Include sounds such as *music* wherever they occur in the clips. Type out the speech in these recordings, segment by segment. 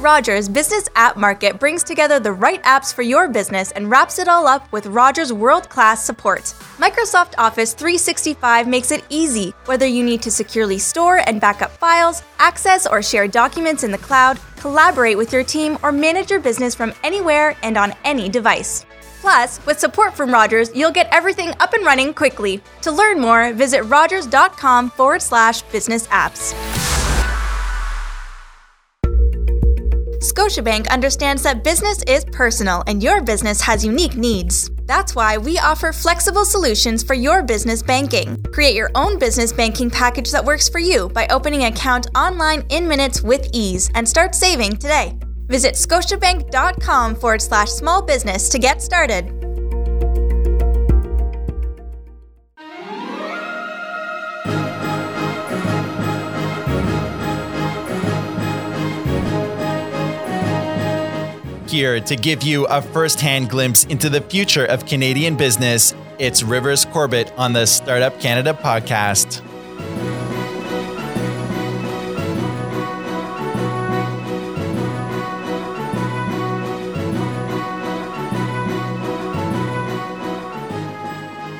Rogers Business App Market brings together the right apps for your business and wraps it all up with Rogers world class support. Microsoft Office 365 makes it easy, whether you need to securely store and backup files, access or share documents in the cloud, collaborate with your team, or manage your business from anywhere and on any device. Plus, with support from Rogers, you'll get everything up and running quickly. To learn more, visit rogers.com forward slash business apps. Scotiabank understands that business is personal and your business has unique needs. That's why we offer flexible solutions for your business banking. Create your own business banking package that works for you by opening an account online in minutes with ease and start saving today. Visit scotiabank.com forward slash small business to get started. Here to give you a first hand glimpse into the future of Canadian business, it's Rivers Corbett on the Startup Canada podcast.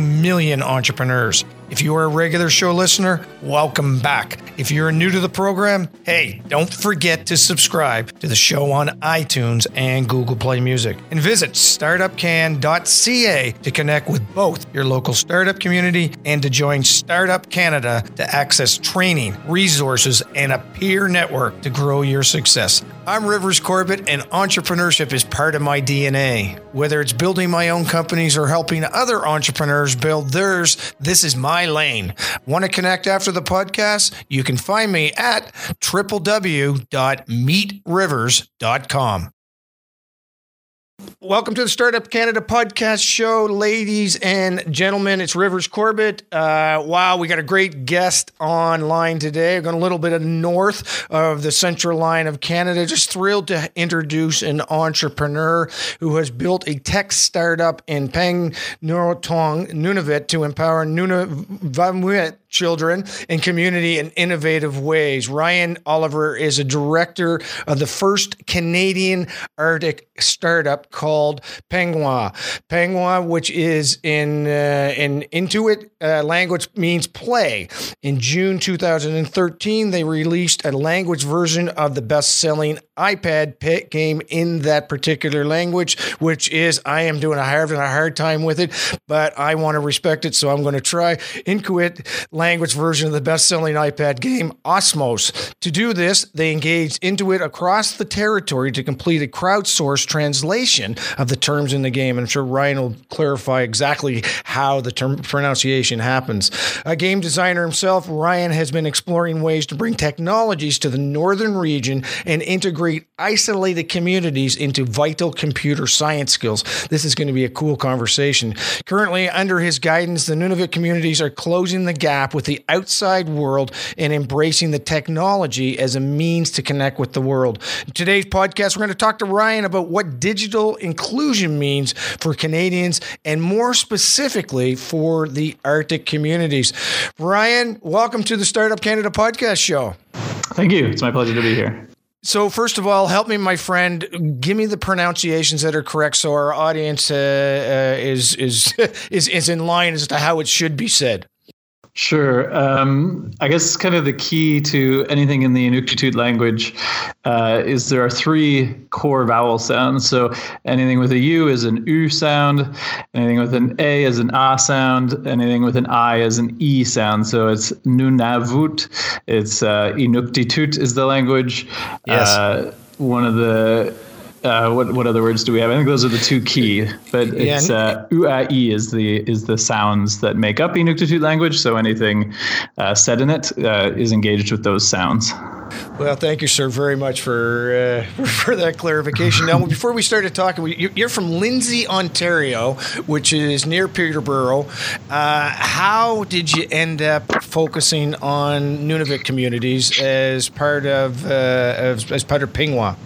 million entrepreneurs. If you are a regular show listener, welcome back. If you're new to the program, hey, don't forget to subscribe to the show on iTunes and Google Play Music. And visit startupcan.ca to connect with both your local startup community and to join Startup Canada to access training, resources, and a peer network to grow your success. I'm Rivers Corbett, and entrepreneurship is part of my DNA. Whether it's building my own companies or helping other entrepreneurs build theirs, this is my lane. Want to connect after the podcast? You can find me at www.meetrivers.com. Welcome to the Startup Canada podcast show, ladies and gentlemen. It's Rivers Corbett. Uh, wow, we got a great guest online today. We're going a little bit of north of the central line of Canada. Just thrilled to introduce an entrepreneur who has built a tech startup in Peng Nurotong, Nunavut, to empower Nunavut children and community in innovative ways. Ryan Oliver is a director of the first Canadian Arctic startup called Pinnguaq. Pinnguaq, which is in uh, in Inuit uh, language, means play. In June 2013, they released a language version of the best-selling iPad pit game in that particular language, which is I am doing a hard, a hard time with it, but I want to respect it, so I'm going to try Inuit language version of the best-selling iPad game Osmos. To do this, they engaged Inuit across the territory to complete a crowdsourced translation of the terms in the game. I'm sure Ryan will clarify exactly how the term pronunciation happens. A game designer himself, Ryan has been exploring ways to bring technologies to the northern region and integrate isolated communities into vital computer science skills. This is going to be a cool conversation. Currently, under his guidance, the Nunavut communities are closing the gap with the outside world and embracing the technology as a means to connect with the world. In today's podcast, we're going to talk to Ryan about what digital inclusion means for Canadians and more specifically for the Arctic communities. Ryan, welcome to the Startup Canada podcast show. Thank you. It's my pleasure to be here. So, first of all, help me, my friend. Give me the pronunciations that are correct, so our audience uh, uh, is is *laughs* is is in line as to how it should be said. Sure. Um, I guess kind of the key to anything in the Inuktitut language uh, is there are three core vowel sounds. So anything with a U is an U sound, anything with an A is an A sound, anything with an I is an E sound. So it's Nunavut, it's uh, Inuktitut is the language. Yes. Uh, one of the uh, what what other words do we have? I think those are the two key, but it's uh, UAI is the is the sounds that make up Inuktitut language. So anything uh, said in it uh, is engaged with those sounds. Well, thank you, sir, very much for uh, *laughs* for that clarification. Now, before we started talking, you're from Lindsay, Ontario, which is near Peterborough. Uh, how did you end up focusing on Nunavut communities as part of uh, as, as part of Pinnguaq?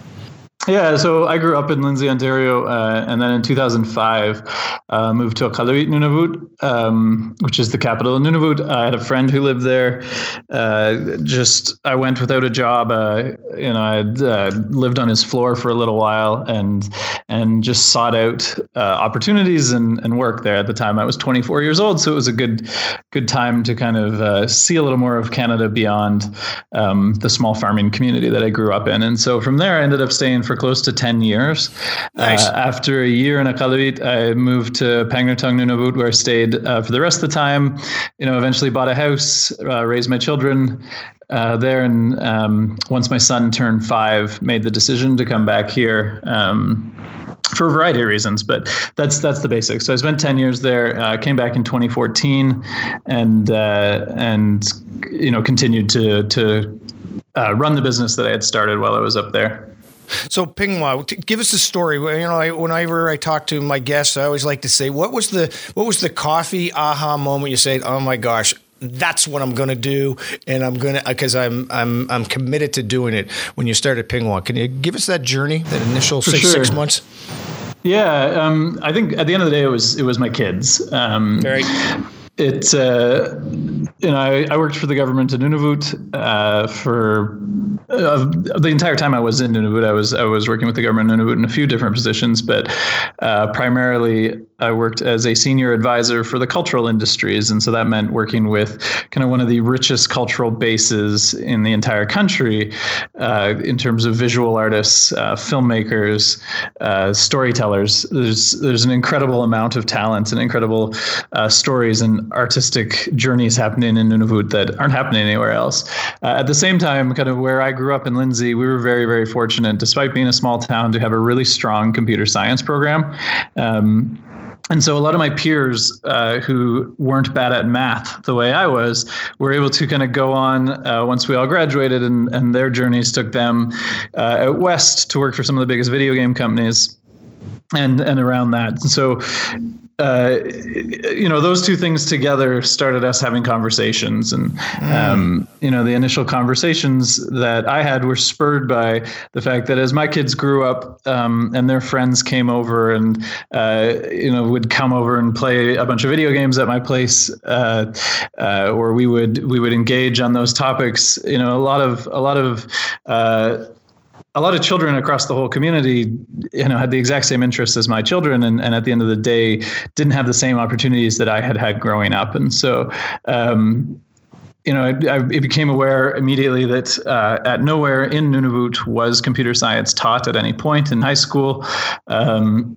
Yeah, so I grew up in Lindsay, Ontario, uh, and then in 2005 uh, moved to Iqaluit, Nunavut, um, which is the capital of Nunavut. I had a friend who lived there. Uh, just I went without a job. Uh, you know, I uh, lived on his floor for a little while, and and just sought out uh, opportunities and, and work there. At the time, I was 24 years old, so it was a good good time to kind of see a little more of Canada beyond um, the small farming community that I grew up in. And so from there, I ended up staying for for close to 10 years. Nice. Uh, after a year in Iqaluit, I moved to Pangnirtung, Nunavut, where I stayed uh, for the rest of the time. You know, eventually bought a house, uh, raised my children uh, there. And um, once my son turned five, made the decision to come back here. Um, for a variety of reasons, but that's that's the basics. So I spent ten years there. Uh, came back in 2014, and uh, and you know continued to to uh, run the business that I had started while I was up there. So Pinnguaq, give us a story. You know, I, whenever I talk to my guests, I always like to say, what was the what was the coffee aha moment? You say, oh my gosh, that's what I'm going to do, and I'm going to because I'm I'm I'm committed to doing it. When you started Pinnguaq, can you give us that journey, that initial six, sure. six months? Yeah, um, I think at the end of the day, it was it was my kids. Um, right it uh, you know I, I, worked for the government in Nunavut uh, for uh, the entire time I was in Nunavut. I was I was working with the government in Nunavut in a few different positions, but uh, primarily I worked as a senior advisor for the cultural industries, and so that meant working with kind of one of the richest cultural bases in the entire country uh, in terms of visual artists, uh, filmmakers, storytellers. There's there's an incredible amount of talent and incredible stories and artistic journeys happening in Nunavut that aren't happening anywhere else. Uh, at the same time, kind of where I grew up in Lindsay, we were very, very fortunate, despite being a small town, to have a really strong computer science program. Um, and so a lot of my peers uh, who weren't bad at math the way I was were able to kind of go on uh, once we all graduated and, and their journeys took them uh, out west to work for some of the biggest video game companies and and around that. And so uh, you know, those two things together started us having conversations. And, mm. um, you know, the initial conversations that I had were spurred by the fact that as my kids grew up um, and their friends came over and, uh, you know, would come over and play a bunch of video games at my place, uh, uh or we would, we would engage on those topics, you know, a lot of, a lot of, uh, a lot of children across the whole community, you know, had the exact same interests as my children, and, and at the end of the day, didn't have the same opportunities that I had had growing up. And so, um, you know, I, I, became aware immediately that uh, at nowhere in Nunavut was computer science taught at any point in high school. Um,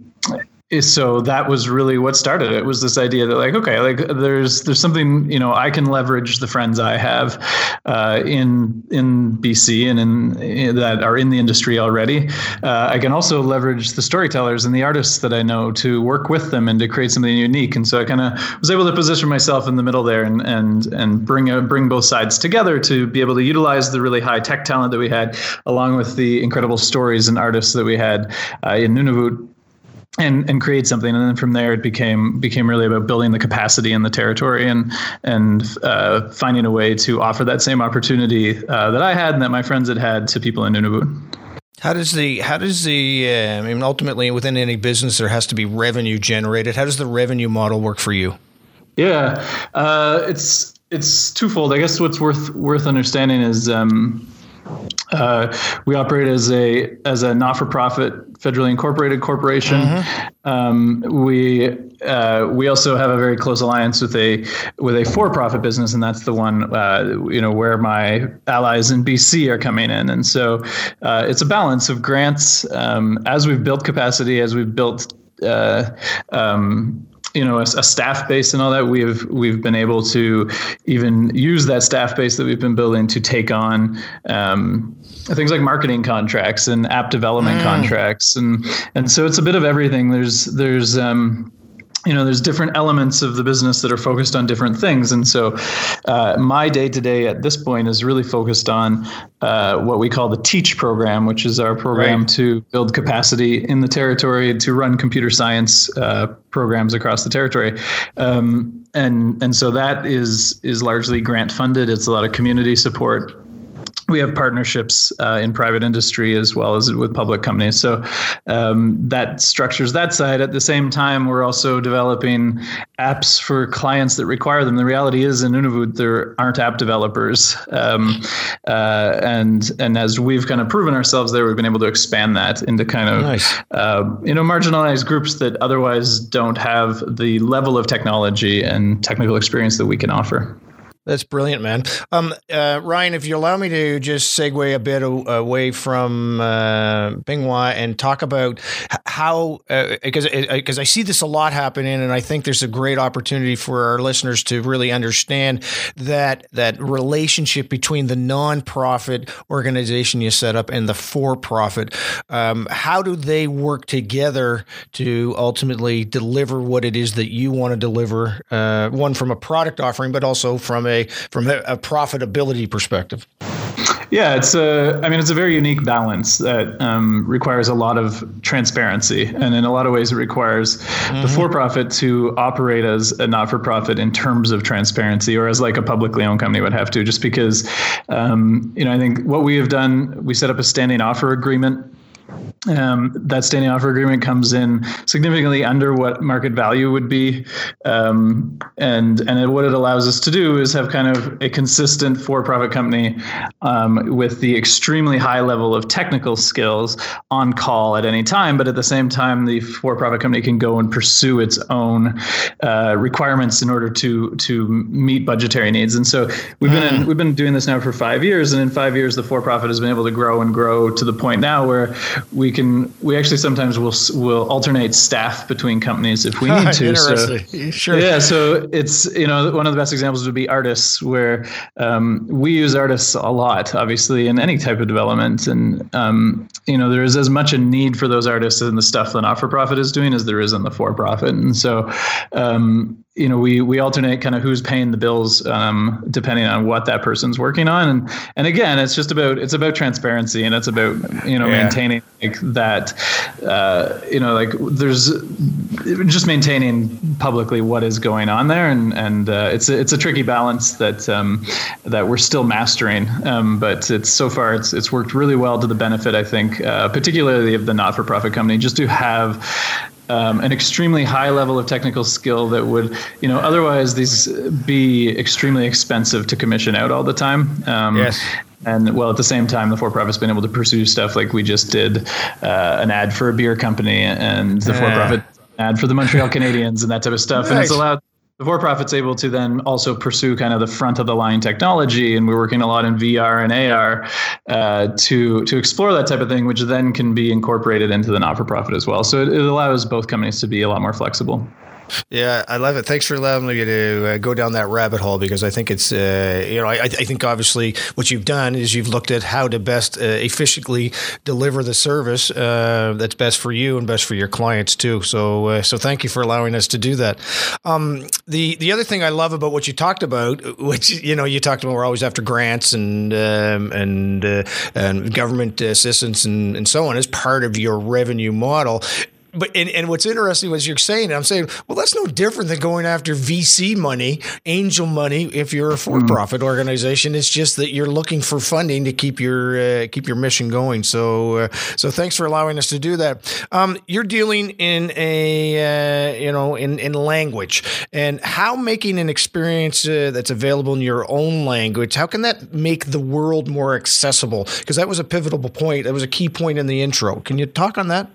so that was really what started it was this idea that like okay like there's there's something you know i can leverage the friends i have uh, in in bc and in, in, that are in the industry already. Uh, i can also leverage the storytellers and the artists that i know to work with them and to create something unique. And so i kind of was able to position myself in the middle there and and and bring a, bring both sides together to be able to utilize the really high tech talent that we had along with the incredible stories and artists that we had uh, in nunavut and and create something and then from there it became became really about building the capacity in the territory and and uh, finding a way to offer that same opportunity uh, that I had and that my friends had had to people in Nunavut. How does the how does the uh, I mean ultimately within any business there has to be revenue generated. How does the revenue model work for you? Yeah, uh, it's it's twofold. I guess what's worth worth understanding is. Um, uh, we operate as a as a not for profit federally incorporated corporation. Mm-hmm. Um, we uh, we also have a very close alliance with a with a for profit business, and that's the one uh, you know where my allies in BC are coming in. And so uh, it's a balance of grants um, as we've built capacity, as we've built. Uh, um, you know a, a, staff base and all that we've we've been able to even use that staff base that we've been building to take on um, things like marketing contracts and app development mm. contracts and and so it's a bit of everything there's there's um, you know there's different elements of the business that are focused on different things. And so uh, my day to day at this point is really focused on uh, what we call the teach program which is our program right. to build capacity in the territory to run computer science uh, programs across the territory. Um, and and so that is is largely grant funded. It's a lot of community support we have partnerships uh, in private industry as well as with public companies. So um, that structures that side. At the same time, we're also developing apps for clients that require them. The reality is in Nunavut, there aren't app developers. Um, uh, and, and as we've kind of proven ourselves there, we've been able to expand that into kind of, nice. uh, you know, marginalized groups that otherwise don't have the level of technology and technical experience that we can offer. That's brilliant, man. Um, uh, Ryan, if you allow me to just segue a bit away from uh, Pinnguaq and talk about how, because uh, because uh, I see this a lot happening, and I think there's a great opportunity for our listeners to really understand that that relationship between the nonprofit organization you set up and the for-profit. Um, how do they work together to ultimately deliver what it is that you want to deliver? Uh, one from a product offering, but also from a from a, a profitability perspective? Yeah, it's a. I mean, it's a very unique balance that um, requires a lot of transparency, and in a lot of ways, it requires mm-hmm. the for-profit to operate as a not-for-profit in terms of transparency, or as like a publicly owned company would have to. Just because, um, you know, I think what we have done, we set up a standing offer agreement um, that standing offer agreement comes in significantly under what market value would be, um, and and what it allows us to do is have kind of a consistent for-profit company um, with the extremely high level of technical skills on call at any time, but at the same time, the for-profit company can go and pursue its own uh, requirements in order to to meet budgetary needs. And so we've been in, mm. we've been doing this now for five years, and in five years, the for-profit has been able to grow and grow to the point now where we can we actually sometimes will will alternate staff between companies if we *laughs* need to. so, sure. Yeah, so it's you know one of the best examples would be artists, where um, we use artists a lot, obviously in any type of development, and um, you know there is as much a need for those artists in the stuff the not for profit is doing as there is in the for profit, and so um, you know, we we alternate kind of who's paying the bills um, depending on what that person's working on, and and again, it's just about it's about transparency and it's about you know yeah. maintaining like that, uh, you know, like there's just maintaining publicly what is going on there, and and uh, it's a, it's a tricky balance that um, that we're still mastering, um, but it's so far it's it's worked really well to the benefit I think, uh, particularly of the not for profit company, just to have um, an extremely high level of technical skill that would, you know, otherwise these be extremely expensive to commission out all the time. Um, yes. And well, at the same time, the for-profit's been able to pursue stuff like we just did uh, an ad for a beer company, and the for-profit ad for the Montreal Canadiens, and that type of stuff. Nice. And it's allowed the for-profit's able to then also pursue kind of the front of the line technology and we're working a lot in vr and ar uh, to to explore that type of thing which then can be incorporated into the not-for-profit as well. So it, it allows both companies to be a lot more flexible yeah, I love it. Thanks for allowing me to uh, go down that rabbit hole because I think it's, uh, you know, I, I, think obviously what you've done is you've looked at how to best uh, efficiently deliver the service uh, that's best for you and best for your clients too. So, uh, so thank you for allowing us to do that. Um, the the other thing I love about what you talked about, *laughs* which you know, you talked about we're always after grants and um, and uh, and government assistance and, and so on as part of your revenue model but and, and what's interesting was you're saying, I'm saying, well, that's no different than going after VC money, angel money. If you're a for-profit mm-hmm. organization, it's just that you're looking for funding to keep your uh, keep your mission going. So, uh, so thanks for allowing us to do that. Um, you're dealing in a uh, you know in in language and how making an experience uh, that's available in your own language. How can that make the world more accessible? Because that was a pivotal point. That was a key point in the intro. Can you talk on that?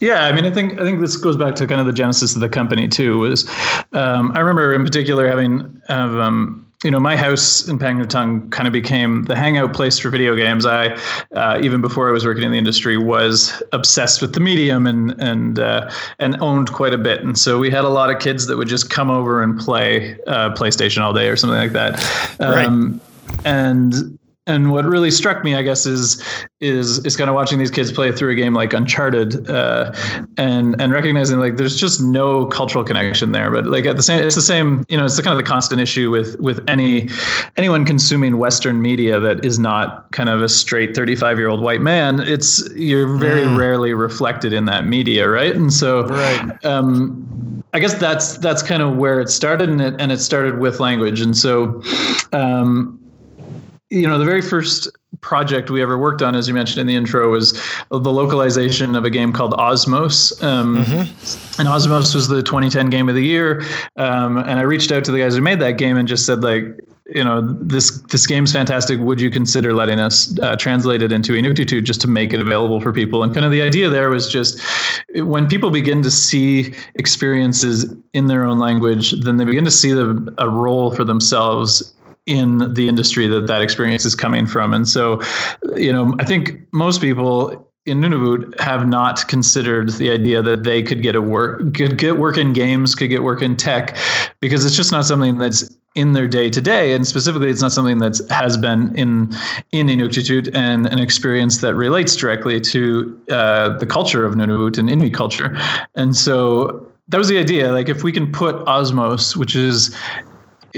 Yeah, I mean, I think I think this goes back to kind of the genesis of the company too. Was um, I remember in particular having um, you know, my house in Pangnirtung kind of became the hangout place for video games. I, uh, even before I was working in the industry, was obsessed with the medium and and uh, and owned quite a bit. And so we had a lot of kids that would just come over and play uh, PlayStation all day or something like that. Um, right. And and what really struck me, I guess, is is is kind of watching these kids play through a game like Uncharted, uh, and and recognizing like there's just no cultural connection there. But like at the same, it's the same. You know, it's the kind of the constant issue with with any anyone consuming Western media that is not kind of a straight 35 year old white man. It's you're very mm. rarely reflected in that media, right? And so, right. Um, I guess that's that's kind of where it started, and it and it started with language, and so. Um, you know, the very first project we ever worked on, as you mentioned in the intro, was the localization of a game called Osmos. Um, mm-hmm. And Osmos was the 2010 game of the year. Um, and I reached out to the guys who made that game and just said, like, you know, this this game's fantastic. Would you consider letting us uh, translate it into Inuktitut just to make it available for people? And kind of the idea there was just when people begin to see experiences in their own language, then they begin to see the, a role for themselves in the industry that that experience is coming from. And so, you know, I think most people in Nunavut have not considered the idea that they could get a work could get work in games, could get work in tech, because it's just not something that's in their day to day, and specifically, it's not something that has been in in Inuktitut and an experience that relates directly to uh, the culture of Nunavut and Inuit culture. And so that was the idea. Like, if we can put Osmos, which is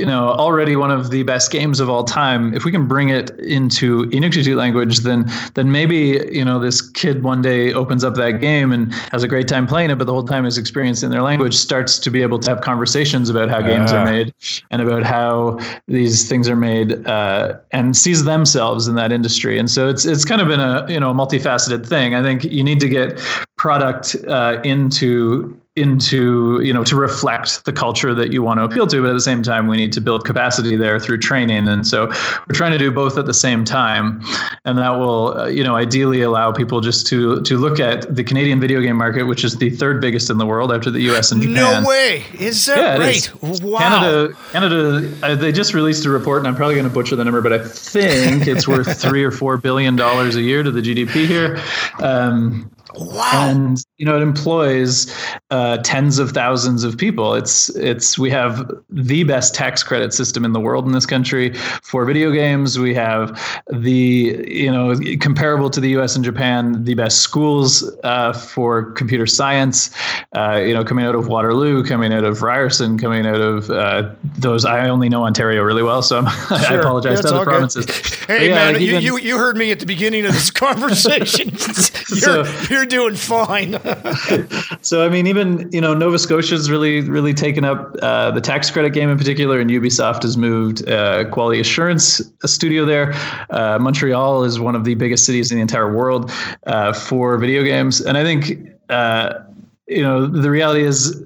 you know, already one of the best games of all time. If we can bring it into Inuktitut language, then then maybe you know this kid one day opens up that game and has a great time playing it, but the whole time is experienced in their language, starts to be able to have conversations about how games are made and about how these things are made, uh, and sees themselves in that industry. And so it's it's kind of been a you know multifaceted thing. I think you need to get product uh, into into you know to reflect the culture that you want to appeal to. But at the same time we need to build capacity there through training. And so we're trying to do both at the same time. And that will uh, you know ideally allow people just to to look at the Canadian video game market which is the third biggest in the world after the US and Japan. No way. Is that yeah, right is. wow Canada Canada uh, they just released a report and I'm probably going to butcher the number but I think it's worth *laughs* 3 or 4 billion dollars a year to the GDP here. Um, Wow. And you know it employs uh, tens of thousands of people. It's it's we have the best tax credit system in the world in this country for video games. We have the you know comparable to the U.S. and Japan, the best schools uh, for computer science. Uh, you know, coming out of Waterloo, coming out of Ryerson, coming out of uh, those. I only know Ontario really well, so *laughs* sure. I apologize to other provinces. Hey yeah, man, like you, even, you you heard me at the beginning of this *laughs* conversation. you're, *laughs* so, you're doing fine. *laughs* so I mean, even you know, Nova Scotia's really really taken up uh, the tax credit game in particular, and Ubisoft has moved uh, quality assurance studio there. Uh, Montreal is one of the biggest cities in the entire world uh, for video games, and I think uh, you know the reality is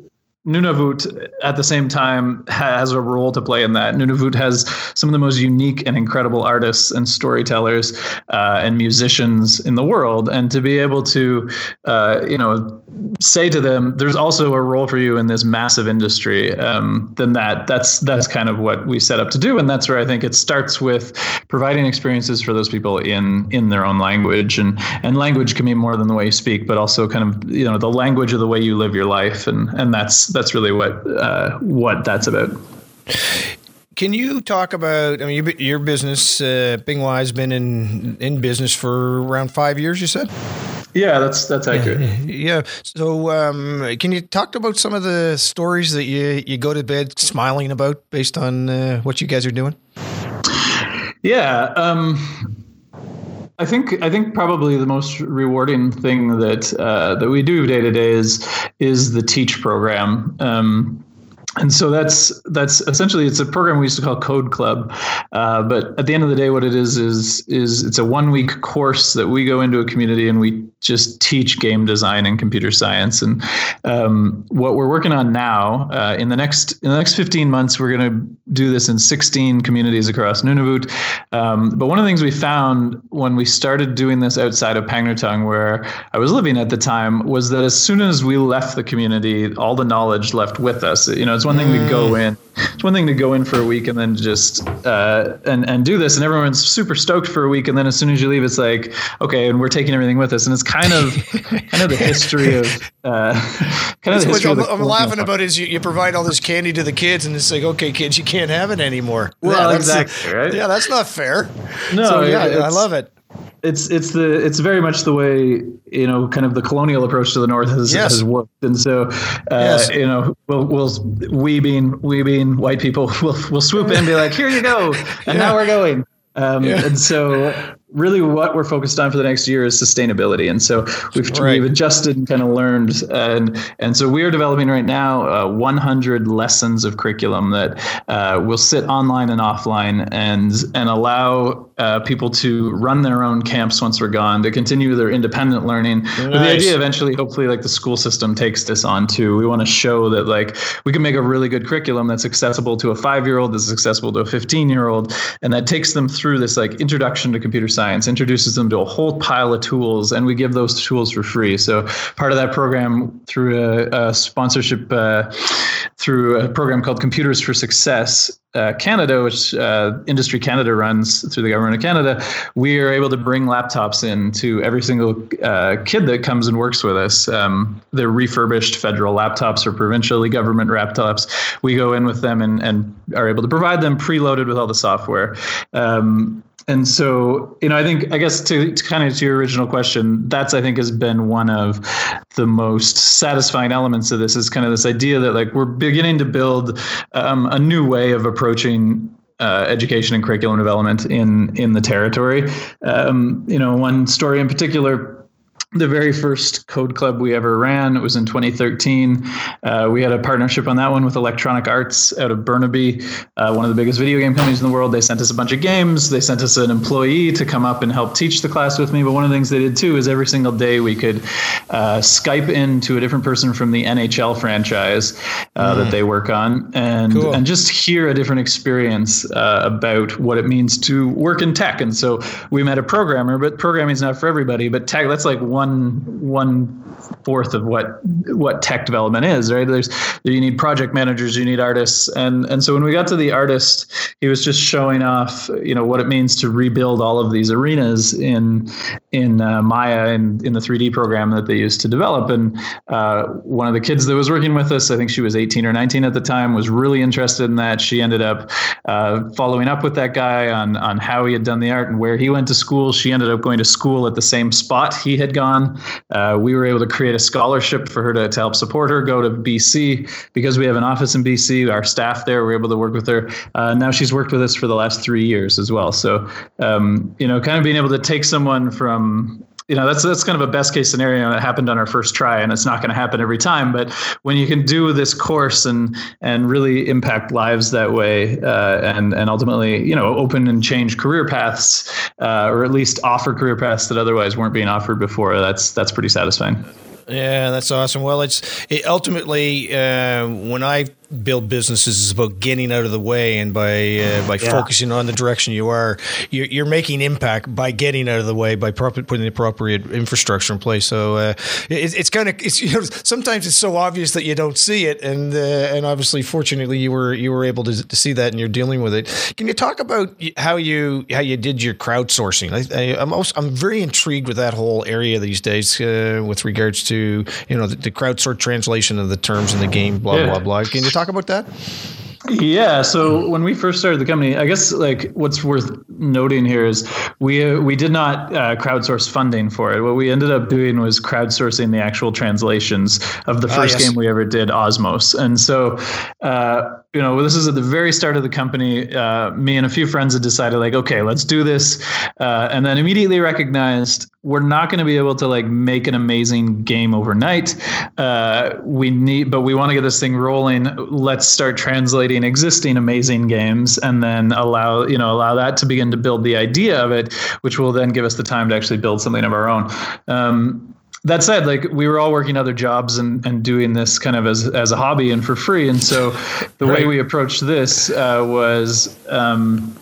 Nunavut at the same time has a role to play in that. Nunavut has some of the most unique and incredible artists and storytellers uh, and musicians in the world, and to be able to, uh, you know, say to them, "There's also a role for you in this massive industry." Um, then that that's that's kind of what we set up to do, and that's where I think it starts with providing experiences for those people in in their own language, and and language can be more than the way you speak, but also kind of you know the language of the way you live your life, and and that's that's really what uh, what that's about. Can you talk about? I mean, your, your business, uh, Pinnguaq, has been in in business for around five years. You said. Yeah, that's that's accurate. Yeah. So, um, can you talk about some of the stories that you you go to bed smiling about based on uh, what you guys are doing? Yeah. Um, I think I think probably the most rewarding thing that uh, that we do day to day is is the teach program. Um, and so that's that's essentially it's a program we used to call Code Club, uh, but at the end of the day, what it is is is it's a one week course that we go into a community and we just teach game design and computer science. And um, what we're working on now uh, in the next in the next 15 months, we're going to do this in 16 communities across Nunavut. Um, but one of the things we found when we started doing this outside of Pangnirtung, where I was living at the time, was that as soon as we left the community, all the knowledge left with us. You know, it's one thing to go mm. in. It's one thing to go in for a week and then just uh, and and do this, and everyone's super stoked for a week, and then as soon as you leave, it's like okay, and we're taking everything with us, and it's kind of *laughs* kind of the history of uh, *laughs* kind of the history. I'm, of the I'm laughing about is you, you provide all this candy to the kids, and it's like okay, kids, you can't have it anymore. Well, yeah, exactly, right? Yeah, that's not fair. No, so, yeah, I love it it's it's the it's very much the way you know kind of the colonial approach to the north has, yes. has worked and so uh, yes. you know we'll, we'll we being we being white people *laughs* will will swoop in and be like here you go and yeah. now we're going um, yeah. and so really what we're focused on for the next year is sustainability. And so we've, right. we've adjusted and kind of learned. And, and so we are developing right now uh, 100 lessons of curriculum that uh, will sit online and offline and, and allow uh, people to run their own camps once we're gone, to continue their independent learning. Nice. With the idea eventually, hopefully, like the school system takes this on too. We want to show that like we can make a really good curriculum that's accessible to a five year old, that's accessible to a 15 year old, and that takes them through this like introduction to computer science science, introduces them to a whole pile of tools, and we give those tools for free. So part of that program through a, a sponsorship uh, through a program called Computers for Success uh, Canada, which uh, Industry Canada runs through the government of Canada, we are able to bring laptops in to every single uh, kid that comes and works with us. Um, they're refurbished federal laptops or provincially government laptops. We go in with them and, and are able to provide them preloaded with all the software. Um, and so you know i think i guess to, to, kind of to your original question that's i think has been one of the most satisfying elements of this is kind of this idea that like we're beginning to build um, a new way of approaching uh, education and curriculum development in in the territory. Um, you know one story in particular the very first code club we ever ran. It was in 2013. Uh, we had a partnership on that one with Electronic Arts out of Burnaby, uh, one of the biggest video game companies in the world. They sent us a bunch of games. They sent us an employee to come up and help teach the class with me. But one of the things they did too is every single day we could uh, Skype in to a different person from the NHL franchise uh, mm. that they work on, and cool. and just hear a different experience uh, about what it means to work in tech. And so we met a programmer, but programming is not for everybody. But tech, that's like one one one fourth of what what tech development is right? There's you need project managers you need artists. And and so when we got to the artist he was just showing off you know what it means to rebuild all of these arenas in in uh, maya and in the 3d program that they used to develop. And uh, one of the kids that was working with us i think she was 18 or 19 at the time was really interested in that. She ended up uh, following up with that guy on on how he had done the art and where he went to school. She ended up going to school at the same spot he had gone. Uh, we were able to create a scholarship for her to, to help support her go to BC because we have an office in BC. Our staff there, we're able to work with her. Uh, now she's worked with us for the last three years as well. So, um, you know, kind of being able to take someone from you know that's that's kind of a best case scenario that happened on our first try and it's not going to happen every time but when you can do this course and and really impact lives that way uh, and and ultimately you know open and change career paths uh, or at least offer career paths that otherwise weren't being offered before that's that's pretty satisfying yeah, that's awesome. Well, it's it ultimately uh, when I build businesses is about getting out of the way, and by uh, by yeah. focusing on the direction you are, you're, you're, making impact by getting out of the way by putting the appropriate infrastructure in place. So uh, it, it's kind of it's *laughs* you know, sometimes it's so obvious that you don't see it, and uh, and obviously, fortunately, you were you were able to, to see that, and you're dealing with it. Can you talk about how you how you did your crowdsourcing? I, I'm also, I'm very intrigued with that whole area these days uh, with regards to you know the, the crowdsource translation of the terms in the game. Blah yeah. blah blah. Can you talk about that? Yeah. So when we first started the company, I guess like what's worth noting here is we uh, we did not uh, crowdsource funding for it. What we ended up doing was crowdsourcing the actual translations of the ah, first yes. game we ever did, Osmos. And so uh, you know, this is at the very start of the company. Uh, me and a few friends had decided, like, okay, let's do this, uh, and then immediately recognized we're not going to be able to like make an amazing game overnight. Uh, we need, but we want to get this thing rolling. Let's start translating existing amazing games, and then allow you know allow that to begin to build the idea of it, which will then give us the time to actually build something of our own. Um, that said, like we were all working other jobs and, and doing this kind of as, as a hobby and for free. And so the right. way we approached this uh, was um,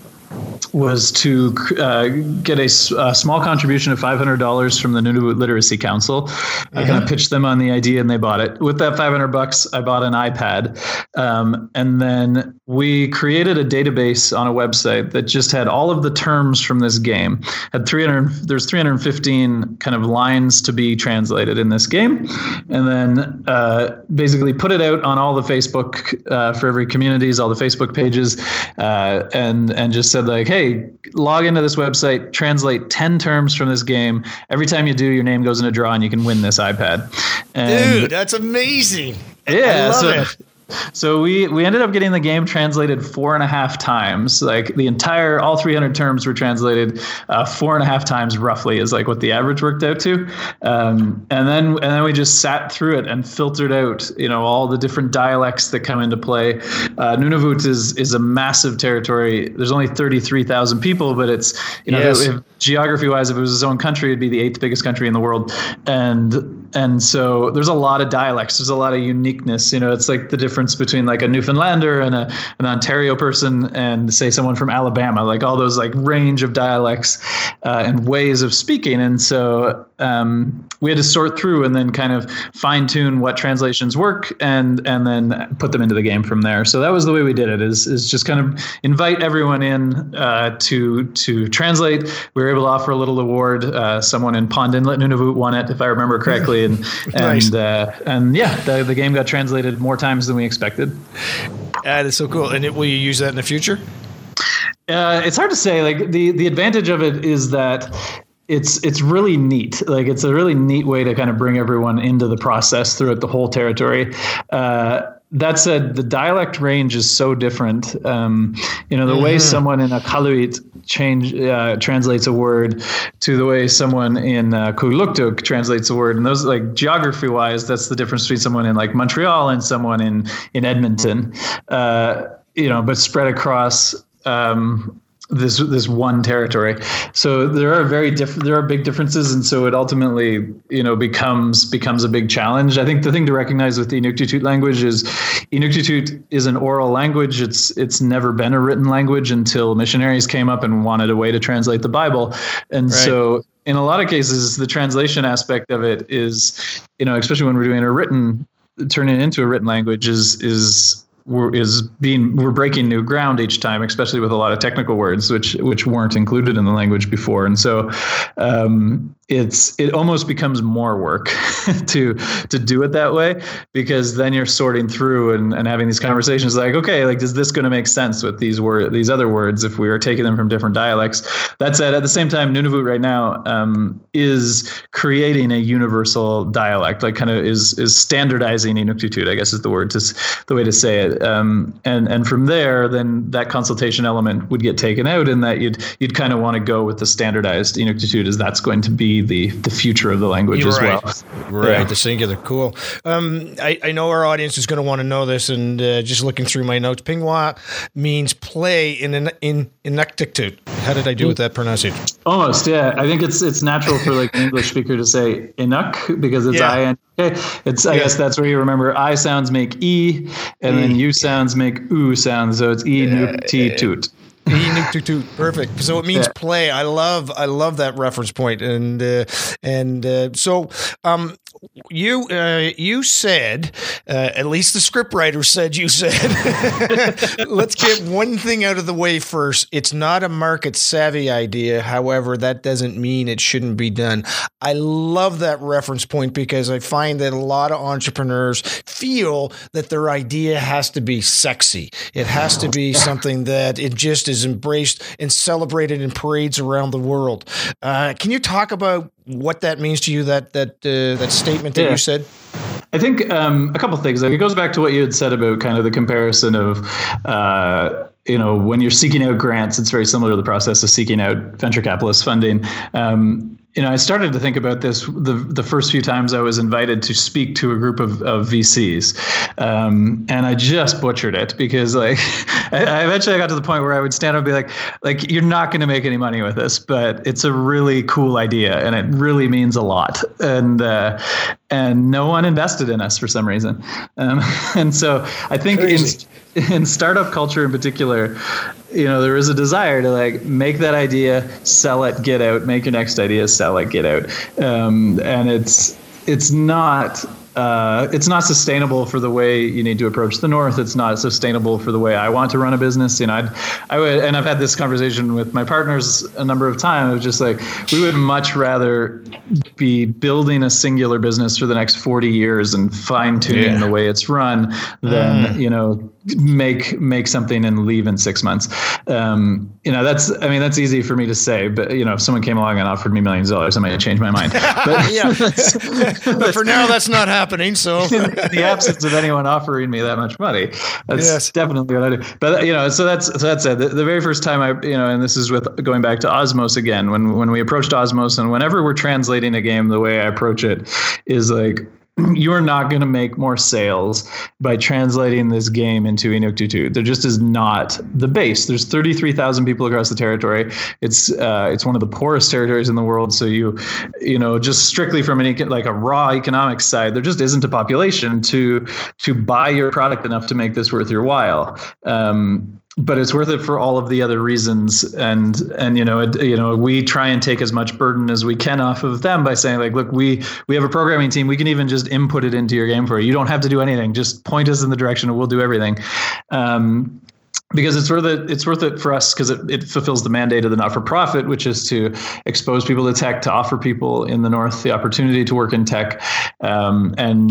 was to uh, get a, a, small contribution of $500 from the Nunavut Literacy Council. Mm-hmm. I kind of pitched them on the idea and they bought it. With that 500 bucks, I bought an iPad. Um, and then we created a database on a website that just had all of the terms from this game. Had 300, there's 315 kind of lines to be translated in this game. And then uh, basically put it out on all the Facebook uh, for every communities, all the Facebook pages, uh, and, and just said like, hey, log into this website, translate 10 terms from this game. Every time you do, your name goes in a draw and you can win this iPad. And Dude, that's amazing. Yeah. so, it. So we we ended up getting the game translated four and a half times. Like the entire all 300 terms were translated uh, four and a half times roughly is like what the average worked out to. Um, and then and then we just sat through it and filtered out you know all the different dialects that come into play. Uh, Nunavut is is a massive territory. There's only 33,000 people, but it's you know yes. if, geography wise, if it was its own country, it'd be the eighth biggest country in the world. And and so there's a lot of dialects. There's a lot of uniqueness. You know, it's like the difference between like a Newfoundlander and a, an Ontario person and say someone from Alabama, like all those like range of dialects uh, and ways of speaking. And so um, we had to sort through and then kind of fine tune what translations work and and then put them into the game from there. So that was the way we did it. Is is just kind of invite everyone in uh, to to translate. We were able to offer a little award. Uh, someone in Pond Inlet, Nunavut, won it if I remember correctly, and *laughs* nice. and uh, and yeah, the, the game got translated more times than we expected. That is so cool. And it, will you use that in the future? Uh, it's hard to say. Like the the advantage of it is that it's it's really neat. Like it's a really neat way to kind of bring everyone into the process throughout the whole territory. Uh, that said, the dialect range is so different. Um, you know, the mm-hmm. way someone in Iqaluit change uh, translates a word to the way someone in uh, Qaqortoq translates a word, and those like geography wise, that's the difference between someone in like Montreal and someone in in Edmonton. Uh, you know, but spread across um, this this one territory. So there are very different there are big differences, and so it ultimately you know becomes becomes a big challenge. I think the thing to recognize with the Inuktitut language is Inuktitut is an oral language. It's it's never been a written language until missionaries came up and wanted a way to translate the Bible, and right. so in a lot of cases the translation aspect of it is you know especially when we're doing a written turning it into a written language is is we're, is being we're breaking new ground each time, especially with a lot of technical words which which weren't included in the language before, and so um, it's it almost becomes more work *laughs* to to do it that way because then you're sorting through and, and having these conversations like okay like is this going to make sense with these word these other words if we are taking them from different dialects? That said at the same time Nunavut right now um, is creating a universal dialect like kind of is is standardizing Inuktitut I guess is the word to the way to say it um, and and from there then that consultation element would get taken out and that you'd you'd kind of want to go with the standardized Inuktitut as that's going to be the the future of the language You're as right. well. Right, yeah. the singular, cool. Um, I, I know our audience is going to want to know this, and uh, just looking through my notes, Pinnguaq means play in in in Inuktitut. How did I do with that pronunciation? Almost, yeah. I think it's it's natural for like an English speaker to say Inuk because it's yeah. I N K. *laughs* It's I yeah. guess that's where you remember I sounds make E, and e. then U sounds make U sounds, so it's E yeah. T toot. E nuke toot toot. *laughs* Perfect. So it means yeah. play. I love I love that reference point. And uh, and uh, so um, you uh, you said uh, at least the scriptwriter said you said *laughs* let's get one thing out of the way first. It's not a market savvy idea. However, that doesn't mean it shouldn't be done. I love that reference point because I find that a lot of entrepreneurs feel that their idea has to be sexy. It has to be something that it just is embraced and celebrated in parades around the world. Uh, can you talk about what that means to you? That that uh, that statement that yeah. you said. I think um, a couple things. Like it goes back to what you had said about kind of the comparison of, uh, you know, when you're seeking out grants, it's very similar to the process of seeking out venture capitalist funding. Um, you know, I started to think about this the the first few times I was invited to speak to a group of, of VCs, um, and I just butchered it because like *laughs* I, I, eventually I got to the point where I would stand up and be like, like you're not going to make any money with this, but it's a really cool idea and it really means a lot, and uh, and no one invested in us for some reason. Um, *laughs* and so I think Crazy. in, in startup culture in particular, you know, there is a desire to like make that idea, sell it, get out, make your next idea, sell it, get out. Um, and it's, it's not uh, it's not sustainable for the way you need to approach the north. It's not sustainable for the way I want to run a business. You know, I'd, I would, and I've had this conversation with my partners a number of times. It's just like we would much rather be building a singular business for the next forty years and fine tuning yeah. the way it's run than mm. you know make make something and leave in six months. Um, you know, that's I mean that's easy for me to say, but you know, if someone came along and offered me millions of dollars, I might change my mind. *laughs* But, yeah, *laughs* but for now, that's not happening. So *laughs* in the absence of anyone offering me that much money, that's yes. definitely what I do. But you know, so that's so that's it. The, the very first time I you know, and this is with going back to Osmos again. When when we approached Osmos, and whenever we're translating a game, the way I approach it is like *clears throat* you are not going to make more sales by translating this game into Inuktitut. There just is not the base. There's 33,000 people across the territory. It's uh, it's one of the poorest territories in the world. So you you know just strictly from an like a raw economic side, there just isn't a population to to buy your product enough to make this worth your while. Um, but it's worth it for all of the other reasons. And and you know you know we try and take as much burden as we can off of them by saying like look we we have a programming team. We can even just input it into your game for you. You don't have to do anything. Just point us in the direction and we'll do everything. Um, because it's worth it it's worth it for us because it, it fulfills the mandate of the not-for-profit which is to expose people to tech to offer people in the north the opportunity to work in tech. Um, and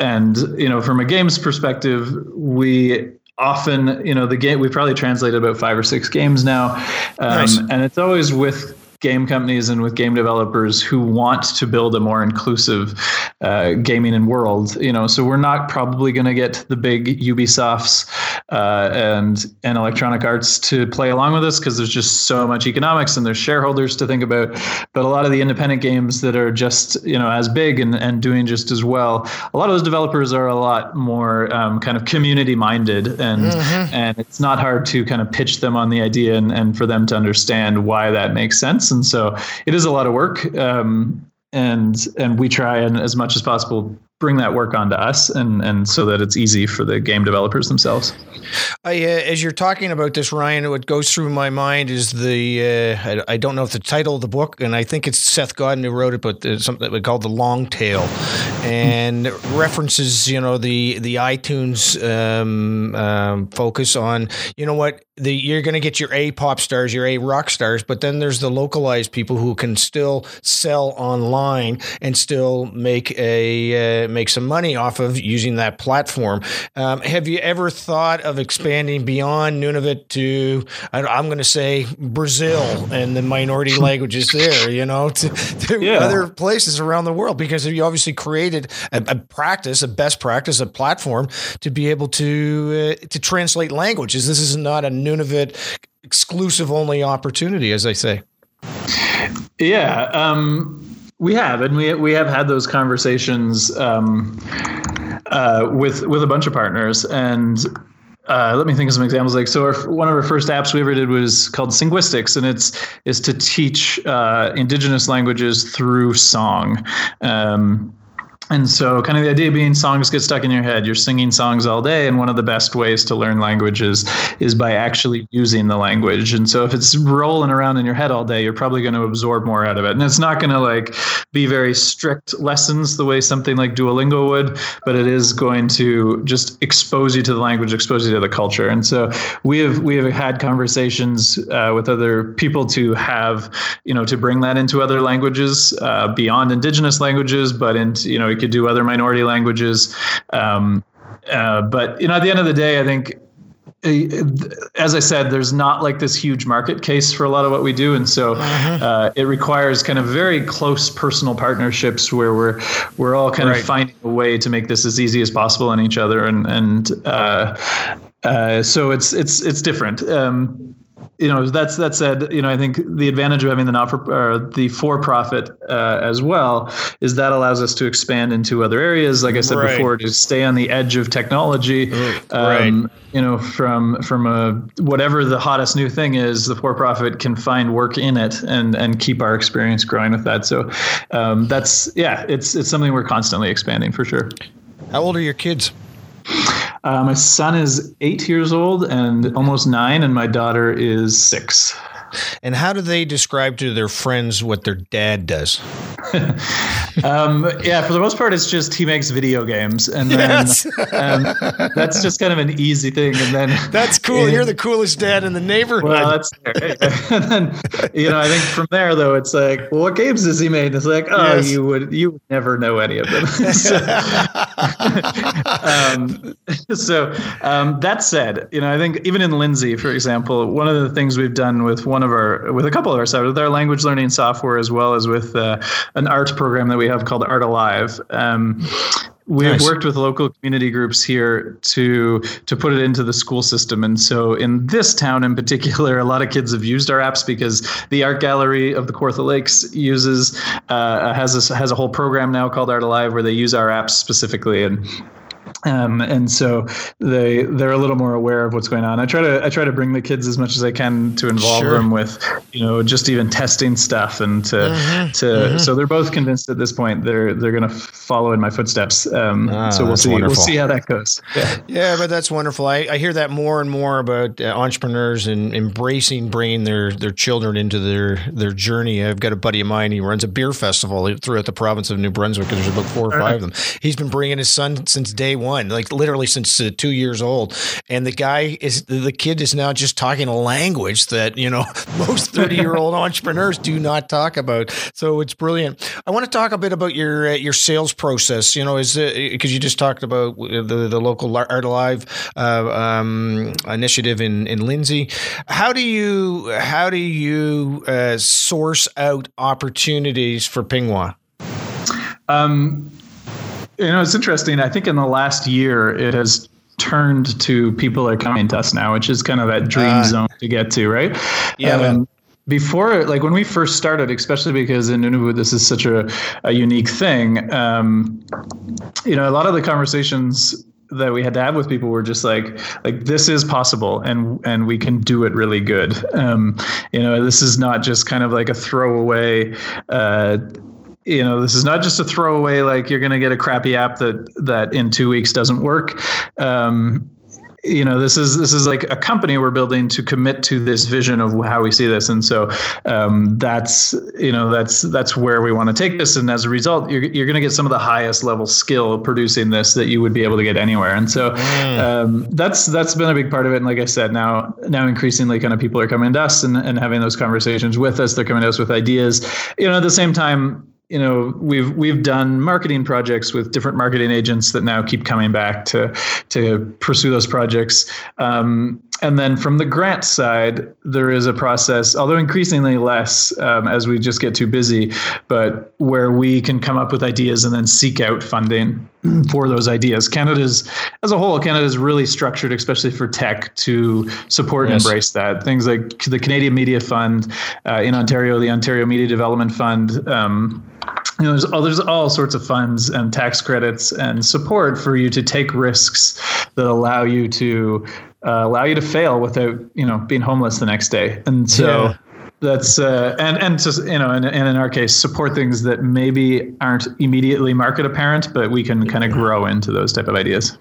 and you know from a games perspective we often, you know, the game we've probably translated about five or six games now, um, nice. and it's always with game companies and with game developers who want to build a more inclusive uh, gaming and world. You know, so we're not probably going to get the big Ubisofts uh, and and Electronic Arts to play along with us because there's just so much economics and there's shareholders to think about. But a lot of the independent games that are just you know as big and, and doing just as well, a lot of those developers are a lot more um, kind of community minded and mm-hmm. and it's not hard to kind of pitch them on the idea and, and for them to understand why that makes sense and so it is a lot of work. Um, and and we try and as much as possible bring that work onto us and and so that it's easy for the game developers themselves. I, uh, as you're talking about this, Ryan, what goes through my mind is the uh, I, I, don't know if the title of the book, and I think it's Seth Godin who wrote it, but something we call the Long Tail, and references you know the the iTunes um, um, focus on you know what the, you're going to get your A pop stars, your A rock stars, but then there's the localized people who can still sell online and still make a uh, make some money off of using that platform. Um, have you ever thought of expanding beyond Nunavut to I'm going to say Brazil and the minority *laughs* languages there? You know, to, to yeah. other places around the world because you obviously created a, a, practice, a best practice, a platform to be able to uh, to translate languages. This is not a Nunavut exclusive only opportunity, as I say. Yeah, um, we have, and we we have had those conversations um, uh, with with a bunch of partners, and uh, let me think of some examples. Like, so our, one of our first apps we ever did was called Singuistics, and it's is to teach uh, indigenous languages through song. Um, and so, kind of the idea being songs get stuck in your head. You're singing songs all day, and one of the best ways to learn languages is by actually using the language. And so, if it's rolling around in your head all day, you're probably going to absorb more out of it. And it's not going to like be very strict lessons the way something like Duolingo would, but it is going to just expose you to the language, expose you to the culture. And so, we have we have had conversations uh, with other people to have, you know, to bring that into other languages uh, beyond Indigenous languages, but into you know could do other minority languages. Um, uh, but you know, at the end of the day, I think uh, as I said, there's not like this huge market case for a lot of what we do, and so uh-huh. uh, it requires kind of very close personal partnerships where we're we're all kind right. of finding a way to make this as easy as possible on each other, and and uh, uh, so it's it's it's different. Um, you know that's that said you know i think the advantage of having the not for or the for profit uh, as well is that allows us to expand into other areas like i said Right. before to stay on the edge of technology right. um, you know from from a whatever the hottest new thing is the for profit can find work in it and and keep our experience growing with that so um, that's yeah it's it's something we're constantly expanding for sure How old are your kids? Uh, my son is eight years old and almost nine and my daughter is six And how do they describe to their friends what their dad does? *laughs* um, yeah, for the most part, it's just he makes video games, and then Yes. um, that's just kind of an easy thing. And then *laughs* That's cool. You're the coolest dad in the neighborhood. well, that's *laughs* and then you know I think from there though it's like, well, what games has he made? And it's like, oh, Yes. you would you would never know any of them. so, um, so um, that said, you know I think even in Lindsay, for example, one of the things we've done with one of our with a couple of our stuff with our language learning software as well as with uh, an art program that we have called Art Alive. Um, We've Nice. worked with local community groups here to to put it into the school system, and so in this town in particular, a lot of kids have used our apps because the art gallery of the Kawartha Lakes uses uh, has a, has a whole program now called Art Alive where they use our apps specifically and. Um, and so they they're a little more aware of what's going on. I try to I try to bring the kids as much as I can to involve Sure. them with you know just even testing stuff and to Mm-hmm. to so they're both convinced at this point they're they're going to follow in my footsteps. Um, Ah, so we'll see wonderful. we'll see how that goes. Yeah. Yeah, but that's wonderful. I, I hear that more and more about uh, entrepreneurs and embracing bringing their, their children into their, their journey. I've got a buddy of mine. He runs a beer festival throughout the province of New Brunswick. There's about four or five of them. He's been bringing his son since day one, like literally since uh, two years old. And the guy is the kid is now just talking a language that you know *laughs* most 30 year old entrepreneurs do not talk about. So it's brilliant. I want to talk a bit about your uh, your sales process. You know, is because you just talked about the the local Art Alive uh, um, initiative in in Lindsay. How do you how do you uh, source out opportunities for Pinnguaq? Um, you know, it's interesting. I think in the last year, it has turned to people are coming to us now, which is kind of that dream Ah. zone to get to, right? Yeah, man. before, like when we first started, especially because in Nunavut this is such a, a unique thing. Um, you know, a lot of the conversations that we had to have with people were just like like this is possible and and we can do it really good um you know this is not just kind of like a throwaway uh you know this is not just a throwaway like you're going to get a crappy app that that in 2 weeks doesn't work. Um you know this is this is like a company we're building to commit to this vision of how we see this. And so um, that's you know that's that's where we want to take this. And as a result you're, you're going to get some of the highest level skill producing this that you would be able to get anywhere. And so um, that's that's been a big part of it. And like i said now now increasingly kind of people are coming to us and, and having those conversations with us. They're coming to us with ideas. You know at the same time you know we've we've done marketing projects with different marketing agents that now keep coming back to to pursue those projects. Um, and then from the grant side there is a process although increasingly less um, as we just get too busy but where we can come up with ideas and then seek out funding for those ideas. Canada's as a whole canada's really structured especially for tech to support and embrace that. Things like the canadian media fund uh, in ontario the ontario media development fund um, you know, there's all, there's all sorts of funds and tax credits and support for you to take risks that allow you to uh, allow you to fail without you know being homeless the next day. And so Yeah. that's uh, and and just you know and, and in our case support things that maybe aren't immediately market apparent, but we can kind of grow into those type of ideas.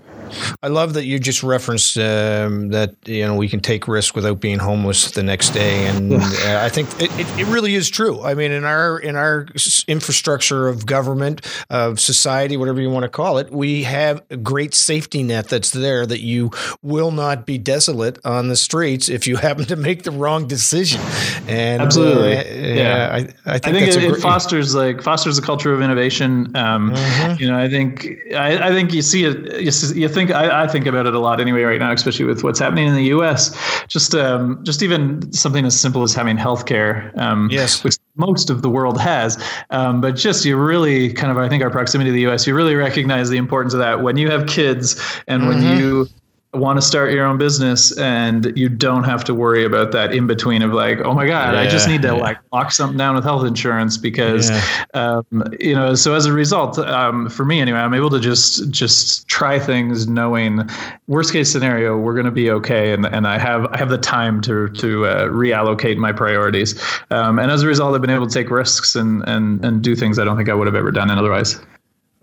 I love that you just referenced um, that you know we can take risk without being homeless the next day, and uh, I think it, it, it really is true. I mean, in our in our infrastructure of government, of society, whatever you want to call it, we have a great safety net that's there that you will not be desolate on the streets if you *laughs* happen to make the wrong decision. And Absolutely. uh, Yeah. I, I think, I think that's it, a it fosters like fosters a culture of innovation. Um, Mm-hmm. You know, I think I, I think you see it. You, s- you think I, I think about it a lot anyway right now, especially with what's happening in the U.S. Just um, just even something as simple as having healthcare, um, Yes. which most of the world has. Um, but just you really kind of I think our proximity to the U.S. You really recognize the importance of that when you have kids and when Mm-hmm. you want to start your own business and you don't have to worry about that in between of like oh my god yeah, i just need to yeah. like lock something down with health insurance because yeah. um, you know so as a result um, for me anyway i'm able to just just try things knowing worst case scenario we're going to be okay and, and i have i have the time to to uh, reallocate my priorities um, and as a result i've been able to take risks and and and do things i don't think i would have ever done otherwise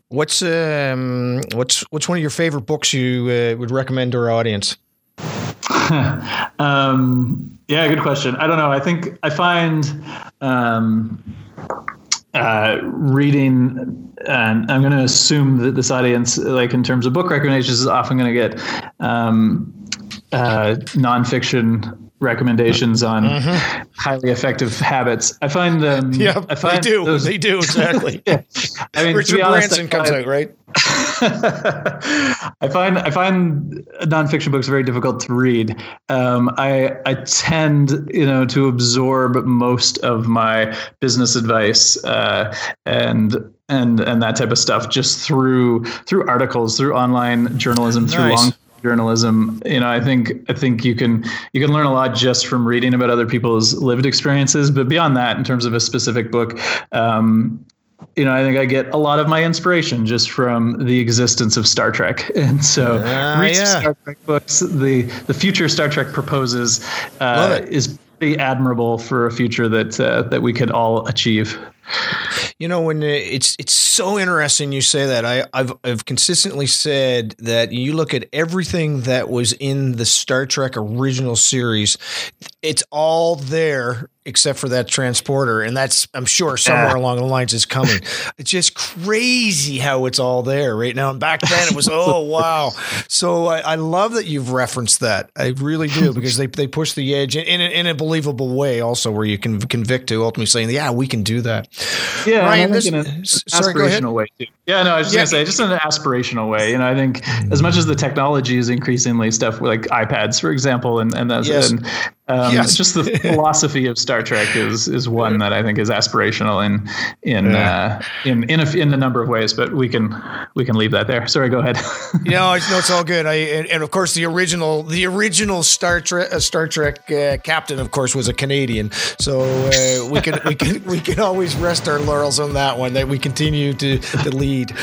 What's um what's what's one of your favorite books you uh, would recommend to our audience? *laughs* um, yeah, good question. I don't know. I think I find um, uh, reading, and I'm going to assume that this audience, like in terms of book recommendations, is often going to get um, uh, nonfiction recommendations on mm-hmm. highly effective habits. I find them. *laughs* Yeah, I find they do. Those, they do exactly. *laughs* yeah. I mean, Richard honest, Branson comes out right. *laughs* I find I find nonfiction books very difficult to read. Um, I I tend you know to absorb most of my business advice uh, and and and that type of stuff just through through articles, through online journalism, through nice. long journalism you know i think i think you can you can learn a lot just from reading about other people's lived experiences but beyond that in terms of a specific book um, you know, I think I get a lot of my inspiration just from the existence of Star Trek, *laughs* and so uh, read yeah. Star Trek books. The the future Star Trek proposes uh, is pretty admirable for a future that uh, that we could all achieve. You know, when it's it's so interesting you say that. I, I've I've consistently said that you look at everything that was in the Star Trek original series, it's all there except for that transporter, and that's I'm sure ah. somewhere along the lines is coming. *laughs* it's just crazy how it's all there right now. And back then it was oh *laughs* wow. So I, I love that you've referenced that. I really do because they they push the edge in, in, a, in a believable way also where you can convict to ultimately saying yeah we can do that. Yeah, Ryan, this, in an sorry, aspirational way too. Yeah, no, I was just yeah. gonna say just in an aspirational way. You know, I think as much as the technology is increasingly stuff like iPads, for example, and and that's yes. and um, yes. just the *laughs* philosophy of Star Trek is is one that I think is aspirational in in yeah. uh, in in a, in a number of ways. But we can we can leave that there. Sorry, go ahead. *laughs* know, it's, no, it's all good. I and, and, of course the original the original Star Trek uh, Star Trek uh, captain, of course, was a Canadian. So uh, we can we can we can always rest our laurels on that one. That we continue to, to lead.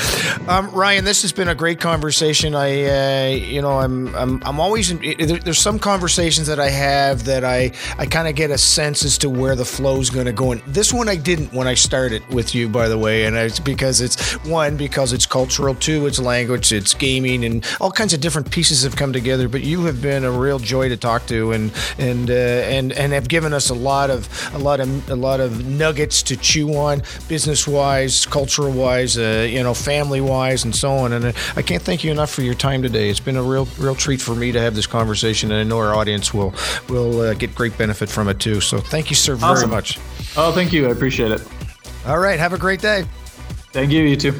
Um, Ryan, this has been a great conversation. I uh, you know I'm I'm I'm always in, there's some conversations that I have that that I I kind of get a sense as to where the flow is going to go. And this one I didn't when I started with you, by the way, and it's because it's one because it's cultural, two it's language, it's gaming, and all kinds of different pieces have come together. But you have been a real joy to talk to, and and uh, and and have given us a lot of a lot of a lot of nuggets to chew on, business wise, cultural wise, uh, you know, family wise, and so on. And uh, I can't thank you enough for your time today. It's been a real real treat for me to have this conversation, and I know our audience will will uh, get great benefit from it too. So thank you, sir, very much. Oh, thank you. I appreciate it. All right. Have a great day. Thank you. You too.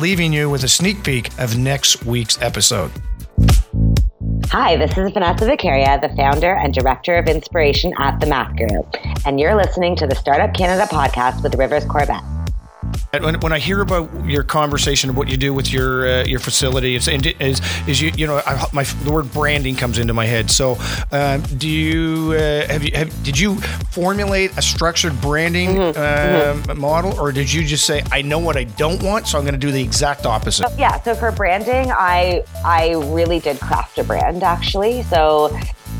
leaving you with a sneak peek of next week's episode. Hi, this is Vanessa Vakharia, the founder and director of inspiration at The Math Guru, and you're listening to the Startup Canada podcast with Rivers Corbett. When, when I hear about your conversation of what you do with your uh, your facility, is, is is you you know I, my the word branding comes into my head. So, um, do you uh, have you have did you formulate a structured branding mm-hmm. Uh, mm-hmm. model, or did you just say I know what I don't want, so I'm going to do the exact opposite? Yeah. So for branding, I I really did craft a brand actually. So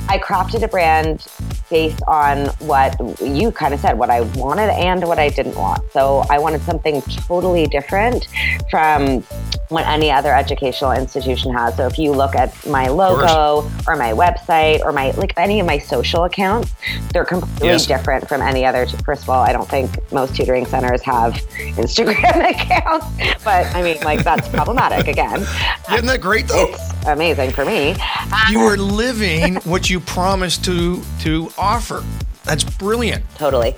I crafted a brand based on what you kind of said, what I wanted and what I didn't want. So I wanted something totally different from what any other educational institution has. So if you look at my logo or my website or my like any of my social accounts, they're completely yes. different from any other. First of all, I don't think most tutoring centers have *laughs* Instagram accounts, but I mean, like that's problematic again. *laughs* Isn't that great though? It's amazing for me. You um, are living what you promised to to offer. That's brilliant. Totally.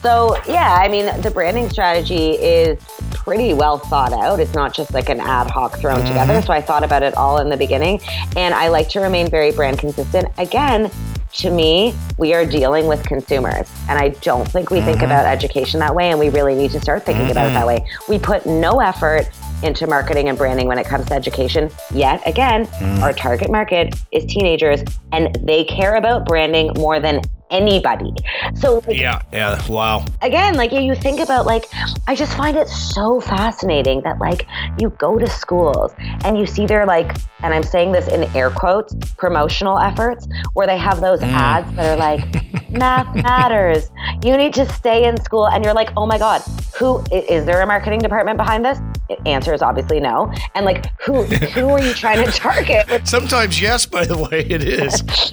So, yeah, I mean, the branding strategy is pretty well thought out. It's not just like an ad hoc thrown mm-hmm. together. So, I thought about it all in the beginning. And I like to remain very brand consistent. Again, to me, we are dealing with consumers. And I don't think we mm-hmm. think about education that way. And we really need to start thinking mm-hmm. about it that way. We put no effort into marketing and branding when it comes to education. Yet again, mm. our target market is teenagers and they care about branding more than anybody. So like, yeah, yeah, wow. Again, like you think about like I just find it so fascinating that like you go to schools and you see their like and I'm saying this in air quotes promotional efforts where they have those mm. ads that are like *laughs* math matters. You need to stay in school and you're like, "Oh my god, who is there a marketing department behind this?" Answer is obviously no. And like who who are you trying to *laughs* target? Sometimes yes, by the way, it is. *laughs*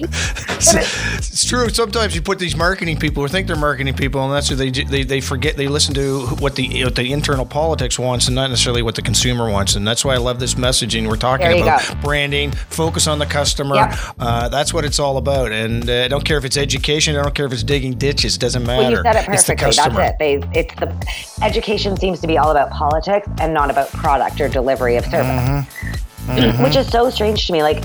it's true. Sometimes you put these marketing people who think they're marketing people, and that's what they they, they forget. They listen to what the what the internal politics wants, and not necessarily what the consumer wants. And that's why I love this messaging. We're talking about go. branding, focus on the customer. Yep. Uh, that's what it's all about. And uh, I don't care if it's education. I don't care if it's digging ditches. It doesn't matter. Well, you said it perfectly. That's it. They, it's the education seems to be all about politics and not about product or delivery of service. Mm-hmm. Mm-hmm. Which is so strange to me. Like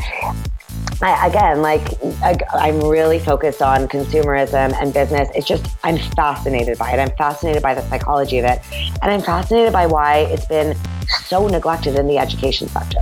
I, again, like I, am really focused on consumerism and business. It's just I'm fascinated by it. I'm fascinated by the psychology of it, and I'm fascinated by why it's been so neglected in the education sector.